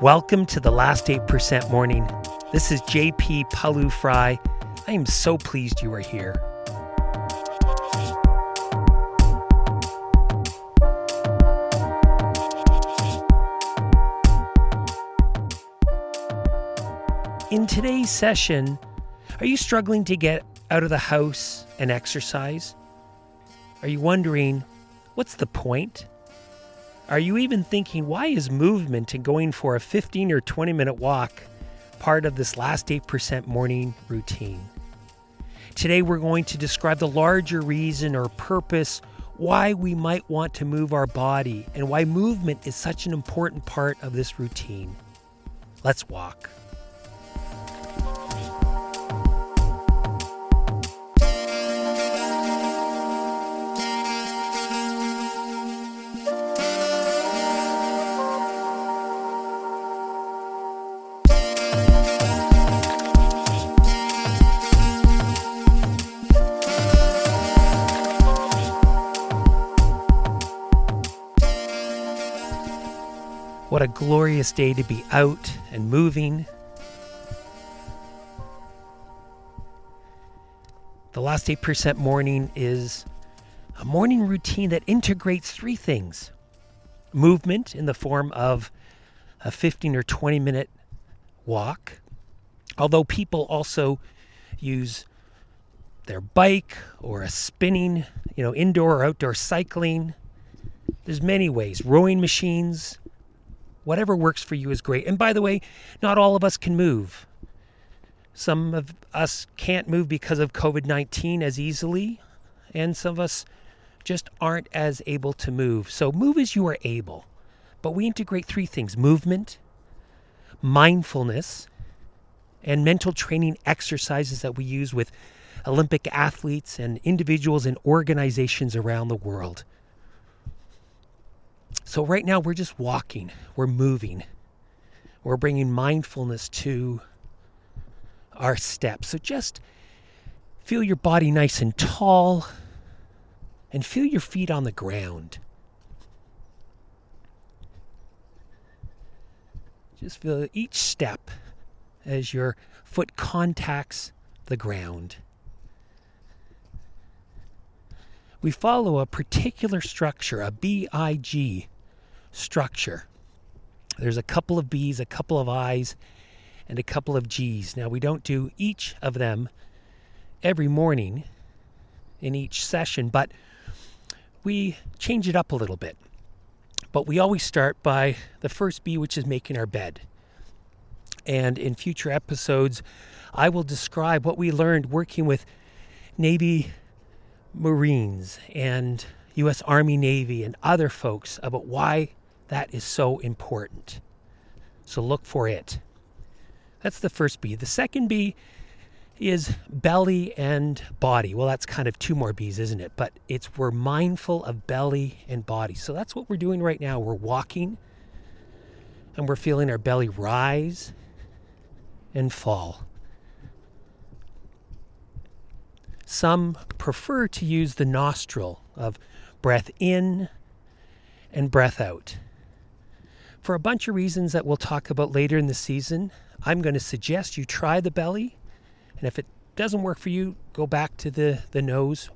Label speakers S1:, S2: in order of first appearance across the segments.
S1: Welcome to the last 8% morning. This is JP Pawliw-Fry. I am so pleased you are here. In today's session, are you struggling to get out of the house and exercise? Are you wondering, what's the point? Are you even thinking, why is movement and going for a 15 or 20 minute walk part of this last 8% morning routine? Today, we're going to describe the larger reason or purpose why we might want to move our body and why movement is such an important part of this routine. Let's walk. What a glorious day to be out and moving. The last 8% morning is a morning routine that integrates three things movement in the form of a 15 or 20 minute walk, although people also use their bike or a spinning, you know, indoor or outdoor cycling. There's many ways. Rowing machines, Whatever works for you is great. And by the way, not all of us can move. Some of us can't move because of COVID 19 as easily, and some of us just aren't as able to move. So move as you are able. But we integrate three things movement, mindfulness, and mental training exercises that we use with Olympic athletes and individuals and organizations around the world. So, right now, we're just walking, we're moving, we're bringing mindfulness to our steps. So, just feel your body nice and tall and feel your feet on the ground. Just feel each step as your foot contacts the ground. We follow a particular structure, a BIG structure. There's a couple of B's, a couple of I's, and a couple of G's. Now, we don't do each of them every morning in each session, but we change it up a little bit. But we always start by the first B, which is making our bed. And in future episodes, I will describe what we learned working with Navy Marines and U.S. Army, Navy, and other folks about why that is so important. So look for it. That's the first B. The second B is belly and body. Well, that's kind of two more B's, isn't it? But it's we're mindful of belly and body. So that's what we're doing right now. We're walking and we're feeling our belly rise and fall. Some prefer to use the nostril of breath in and breath out. For a bunch of reasons that we'll talk about later in the season, I'm going to suggest you try the belly. And if it doesn't work for you, go back to the, the nose.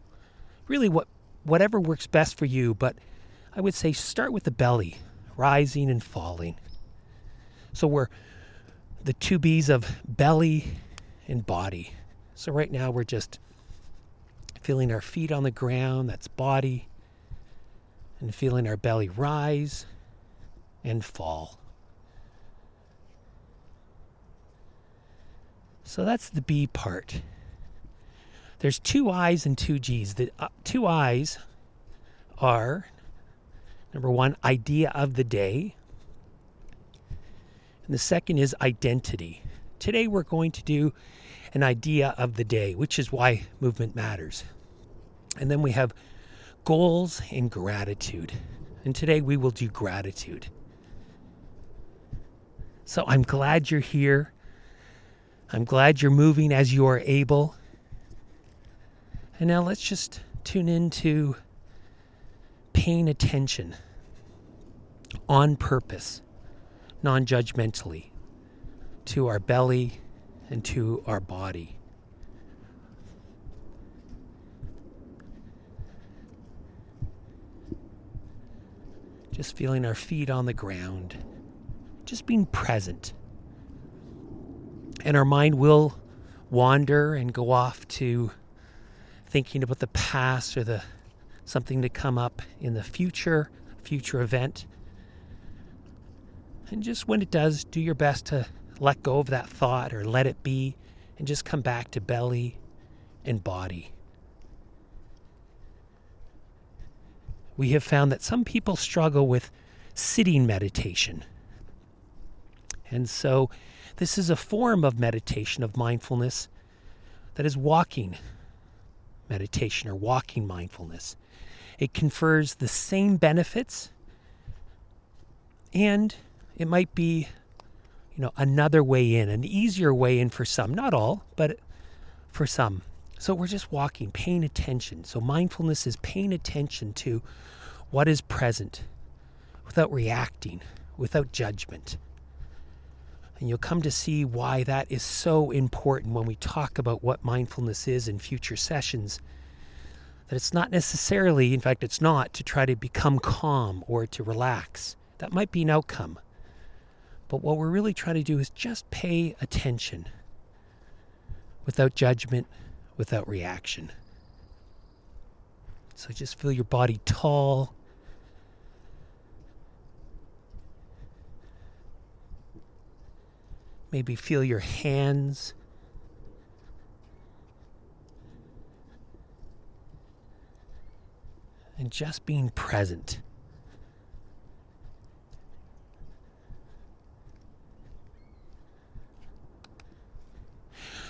S1: Really, what, whatever works best for you. But I would say start with the belly, rising and falling. So we're the two B's of belly and body. So right now we're just feeling our feet on the ground, that's body, and feeling our belly rise and fall. So that's the B part. There's two I's and two G's. The uh, two I's are number one, idea of the day, and the second is identity. Today we're going to do an idea of the day, which is why movement matters. And then we have goals and gratitude. And today we will do gratitude. So I'm glad you're here. I'm glad you're moving as you are able. And now let's just tune into paying attention on purpose, non judgmentally to our belly and to our body. Just feeling our feet on the ground, just being present. And our mind will wander and go off to thinking about the past or the something to come up in the future, future event. And just when it does, do your best to let go of that thought or let it be and just come back to belly and body. We have found that some people struggle with sitting meditation. And so, this is a form of meditation, of mindfulness, that is walking meditation or walking mindfulness. It confers the same benefits, and it might be you know, another way in, an easier way in for some, not all, but for some. So we're just walking, paying attention. So mindfulness is paying attention to what is present without reacting, without judgment. And you'll come to see why that is so important when we talk about what mindfulness is in future sessions. That it's not necessarily, in fact, it's not to try to become calm or to relax. That might be an outcome. But what we're really trying to do is just pay attention without judgment, without reaction. So just feel your body tall. Maybe feel your hands. And just being present.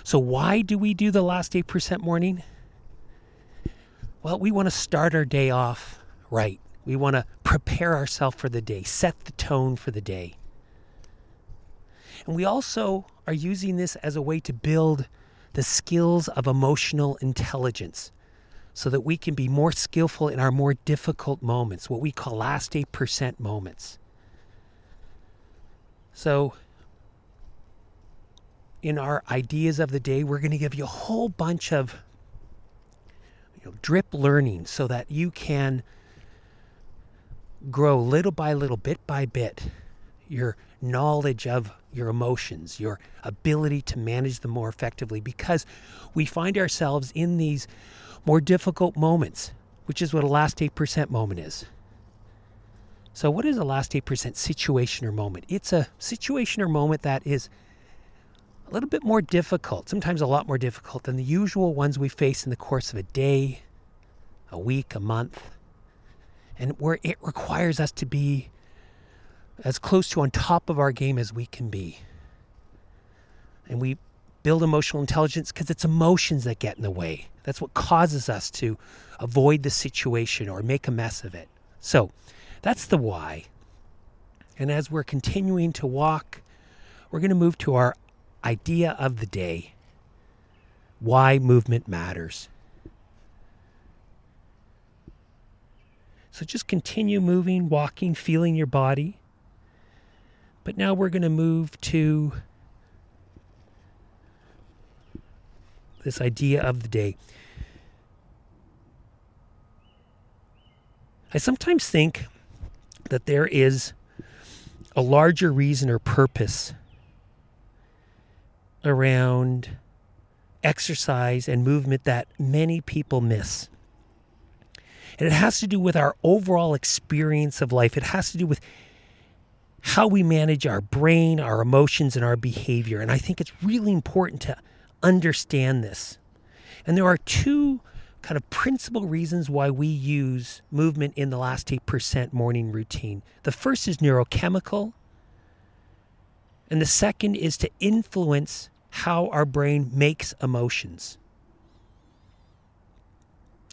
S1: So, why do we do the last 8% morning? Well, we want to start our day off right. We want to prepare ourselves for the day, set the tone for the day. And we also are using this as a way to build the skills of emotional intelligence so that we can be more skillful in our more difficult moments, what we call last 8% moments. So, in our ideas of the day, we're going to give you a whole bunch of you know, drip learning so that you can grow little by little, bit by bit, your knowledge of your emotions, your ability to manage them more effectively, because we find ourselves in these more difficult moments, which is what a last 8% moment is. So, what is a last 8% situation or moment? It's a situation or moment that is a little bit more difficult, sometimes a lot more difficult than the usual ones we face in the course of a day, a week, a month, and where it requires us to be as close to on top of our game as we can be. And we build emotional intelligence because it's emotions that get in the way. That's what causes us to avoid the situation or make a mess of it. So that's the why. And as we're continuing to walk, we're going to move to our idea of the day why movement matters. So just continue moving, walking, feeling your body. But now we're going to move to this idea of the day. I sometimes think that there is a larger reason or purpose around exercise and movement that many people miss. And it has to do with our overall experience of life. It has to do with how we manage our brain, our emotions, and our behavior. And I think it's really important to understand this. And there are two kind of principal reasons why we use movement in the last 8% morning routine. The first is neurochemical, and the second is to influence how our brain makes emotions.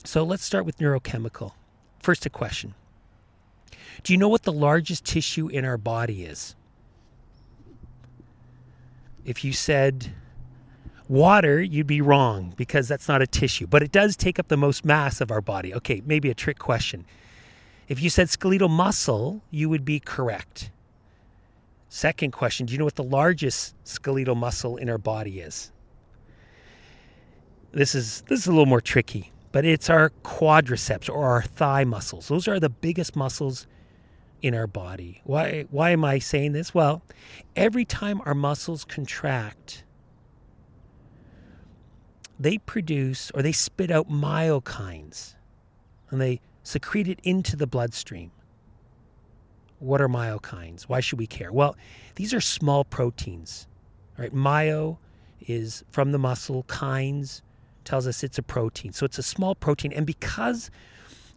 S1: So let's start with neurochemical. First, a question Do you know what the largest tissue in our body is? If you said water, you'd be wrong because that's not a tissue, but it does take up the most mass of our body. Okay, maybe a trick question. If you said skeletal muscle, you would be correct. Second question Do you know what the largest skeletal muscle in our body is? This is this is a little more tricky, but it's our quadriceps or our thigh muscles. Those are the biggest muscles in our body. Why why am I saying this? Well, every time our muscles contract, they produce or they spit out myokines and they secrete it into the bloodstream. What are myokines? Why should we care? Well, these are small proteins. Right? Myo is from the muscle, kines tells us it's a protein. So it's a small protein and because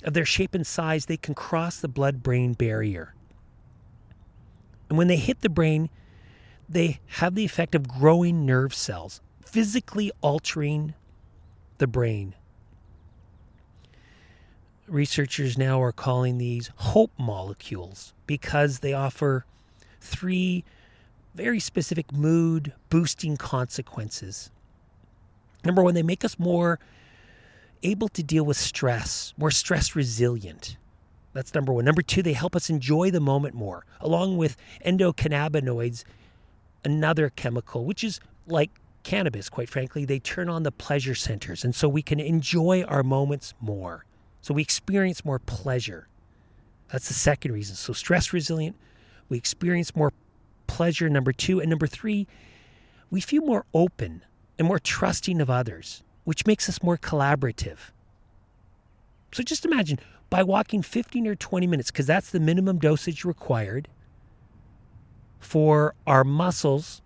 S1: of their shape and size, they can cross the blood brain barrier. And when they hit the brain, they have the effect of growing nerve cells, physically altering the brain. Researchers now are calling these hope molecules because they offer three very specific mood boosting consequences. Number one, they make us more able to deal with stress, more stress resilient. That's number one. Number two, they help us enjoy the moment more, along with endocannabinoids, another chemical, which is like cannabis, quite frankly. They turn on the pleasure centers, and so we can enjoy our moments more. So we experience more pleasure. That's the second reason. So, stress resilient, we experience more pleasure, number two. And number three, we feel more open and more trusting of others, which makes us more collaborative. So, just imagine by walking 15 or 20 minutes, because that's the minimum dosage required for our muscles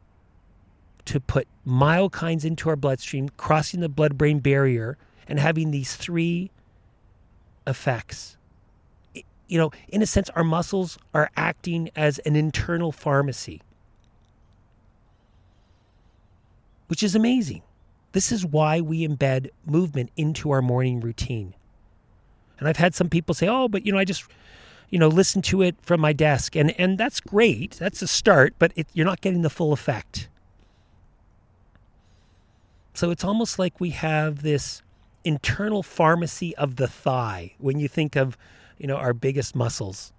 S1: to put myokines into our bloodstream, crossing the blood brain barrier, and having these three effects you know, in a sense, our muscles are acting as an internal pharmacy, which is amazing. This is why we embed movement into our morning routine. And I've had some people say, "Oh, but you know, I just, you know, listen to it from my desk," and and that's great. That's a start, but it, you're not getting the full effect. So it's almost like we have this internal pharmacy of the thigh. When you think of you know, our biggest muscles.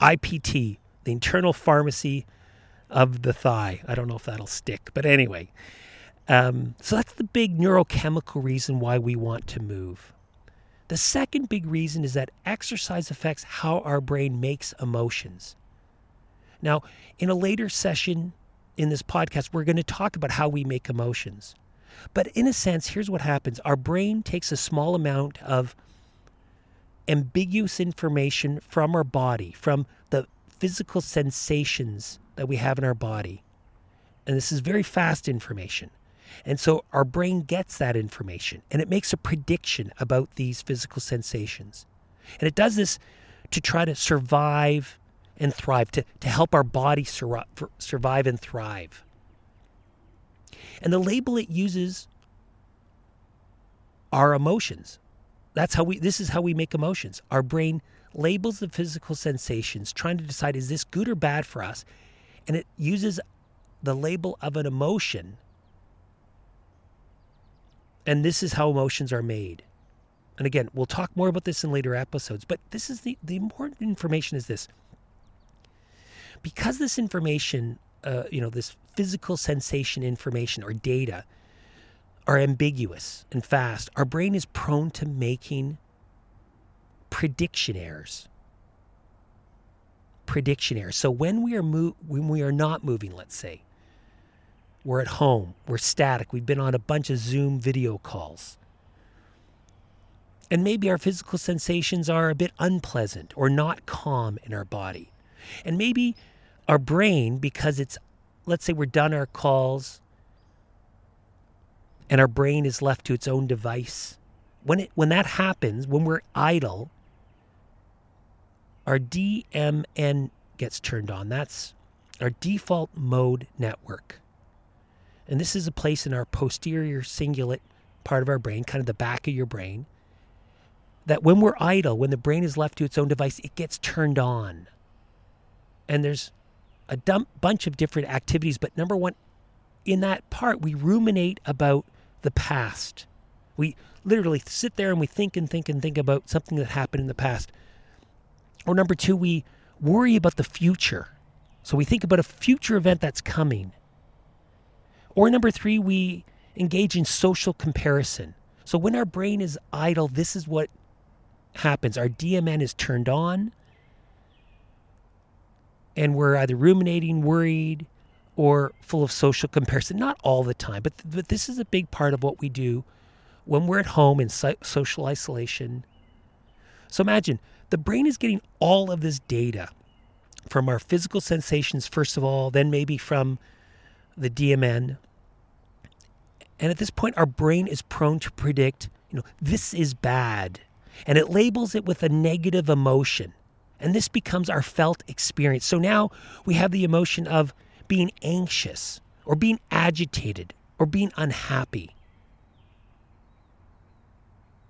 S1: IPT, the internal pharmacy of the thigh. I don't know if that'll stick, but anyway. Um, so that's the big neurochemical reason why we want to move. The second big reason is that exercise affects how our brain makes emotions. Now, in a later session in this podcast, we're going to talk about how we make emotions. But in a sense, here's what happens our brain takes a small amount of ambiguous information from our body, from the physical sensations that we have in our body. And this is very fast information. And so our brain gets that information and it makes a prediction about these physical sensations. And it does this to try to survive and thrive, to, to help our body sur- survive and thrive. And the label it uses are emotions. That's how we this is how we make emotions. Our brain labels the physical sensations, trying to decide is this good or bad for us, and it uses the label of an emotion. And this is how emotions are made. And again, we'll talk more about this in later episodes, but this is the, the important information is this. Because this information, uh, you know, this physical sensation information or data are ambiguous and fast, our brain is prone to making prediction errors. Prediction errors. So when we are mo- when we are not moving, let's say, we're at home, we're static, we've been on a bunch of Zoom video calls. And maybe our physical sensations are a bit unpleasant or not calm in our body. And maybe our brain, because it's, let's say we're done our calls, and our brain is left to its own device. When it when that happens, when we're idle, our DMN gets turned on. That's our default mode network. And this is a place in our posterior cingulate part of our brain, kind of the back of your brain, that when we're idle, when the brain is left to its own device, it gets turned on. And there's a dump, bunch of different activities, but number one, in that part, we ruminate about the past. We literally sit there and we think and think and think about something that happened in the past. Or number two, we worry about the future. So we think about a future event that's coming. Or number three, we engage in social comparison. So when our brain is idle, this is what happens. Our DMN is turned on, and we're either ruminating, worried, or full of social comparison. Not all the time, but, but this is a big part of what we do when we're at home in social isolation. So imagine the brain is getting all of this data from our physical sensations, first of all, then maybe from the DMN. And at this point, our brain is prone to predict, you know, this is bad. And it labels it with a negative emotion. And this becomes our felt experience. So now we have the emotion of being anxious or being agitated or being unhappy.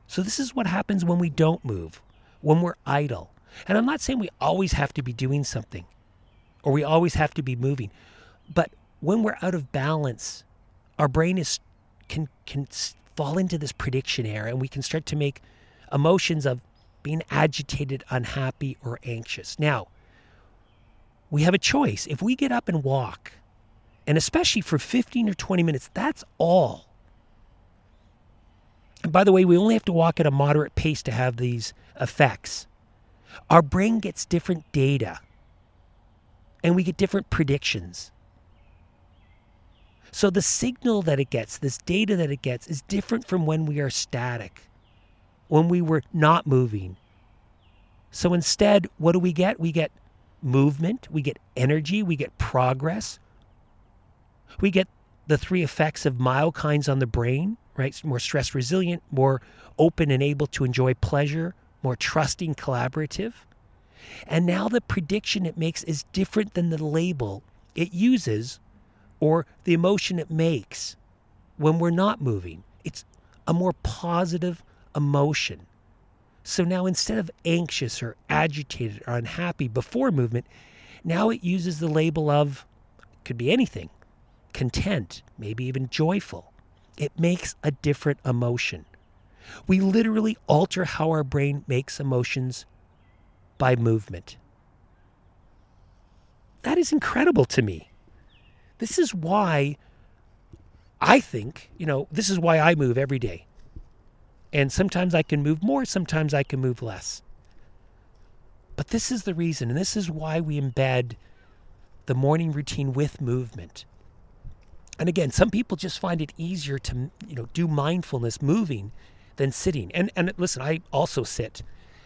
S1: So, this is what happens when we don't move, when we're idle. And I'm not saying we always have to be doing something or we always have to be moving, but when we're out of balance, our brain is can can fall into this prediction error and we can start to make emotions of being agitated, unhappy, or anxious. Now, we have a choice. If we get up and walk, and especially for 15 or 20 minutes, that's all. And by the way, we only have to walk at a moderate pace to have these effects. Our brain gets different data and we get different predictions. So the signal that it gets, this data that it gets, is different from when we are static when we were not moving. So instead, what do we get? We get movement, we get energy, we get progress. We get the three effects of myokines on the brain, right? More stress resilient, more open and able to enjoy pleasure, more trusting, collaborative. And now the prediction it makes is different than the label it uses or the emotion it makes when we're not moving. It's a more positive, emotion. So now instead of anxious or agitated or unhappy before movement, now it uses the label of could be anything content, maybe even joyful. It makes a different emotion. We literally alter how our brain makes emotions by movement. That is incredible to me. This is why I think, you know, this is why I move every day. And sometimes I can move more, sometimes I can move less. But this is the reason, and this is why we embed the morning routine with movement. And again, some people just find it easier to, you know, do mindfulness moving than sitting. And and listen, I also sit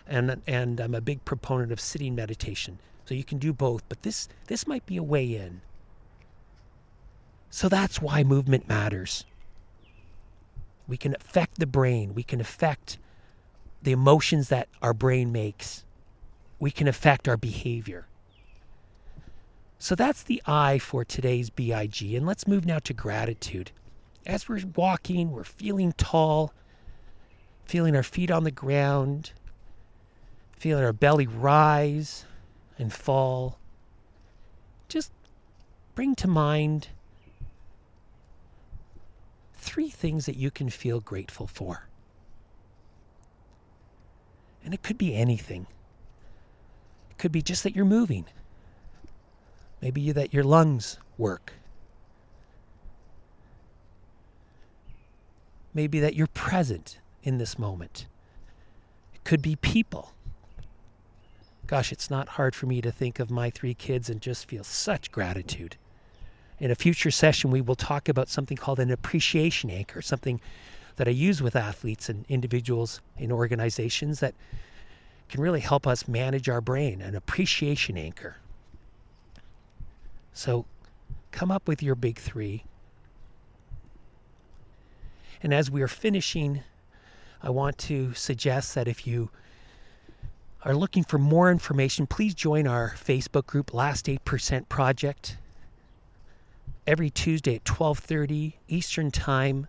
S1: and and I'm a big proponent of sitting meditation. So you can do both, but this this might be a way in. So that's why movement matters. We can affect the brain. We can affect the emotions that our brain makes. We can affect our behavior. So that's the I for today's BIG. And let's move now to gratitude. As we're walking, we're feeling tall, feeling our feet on the ground, feeling our belly rise and fall. Just bring to mind three things that you can feel grateful for. And it could be anything. It could be just that you're moving. Maybe that your lungs work. Maybe that you're present in this moment. It could be people. Gosh, it's not hard for me to think of my three kids and just feel such gratitude. In a future session, we will talk about something called an appreciation anchor, something that I use with athletes and individuals in organizations that can really help us manage our brain, an appreciation anchor. So come up with your big three. And as we are finishing, I want to suggest that if you are looking for more information, please join our Facebook group, Last 8% Project every Tuesday at 12:30 Eastern Time.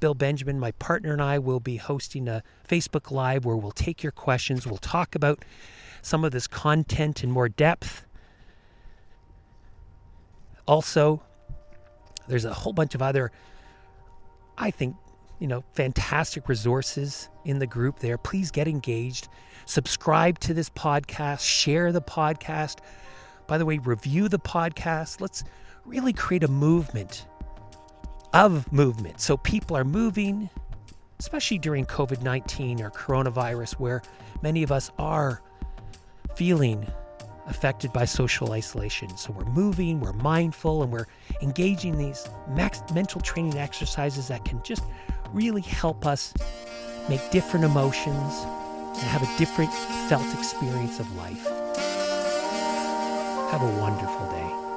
S1: Bill Benjamin, my partner and I will be hosting a Facebook live where we'll take your questions, we'll talk about some of this content in more depth. Also, there's a whole bunch of other I think, you know, fantastic resources in the group there. Please get engaged. Subscribe to this podcast, share the podcast By the way, review the podcast. Let's really create a movement of movement. So people are moving, especially during COVID 19 or coronavirus, where many of us are feeling affected by social isolation. So we're moving, we're mindful, and we're engaging these mental training exercises that can just really help us make different emotions and have a different felt experience of life. Have a wonderful day.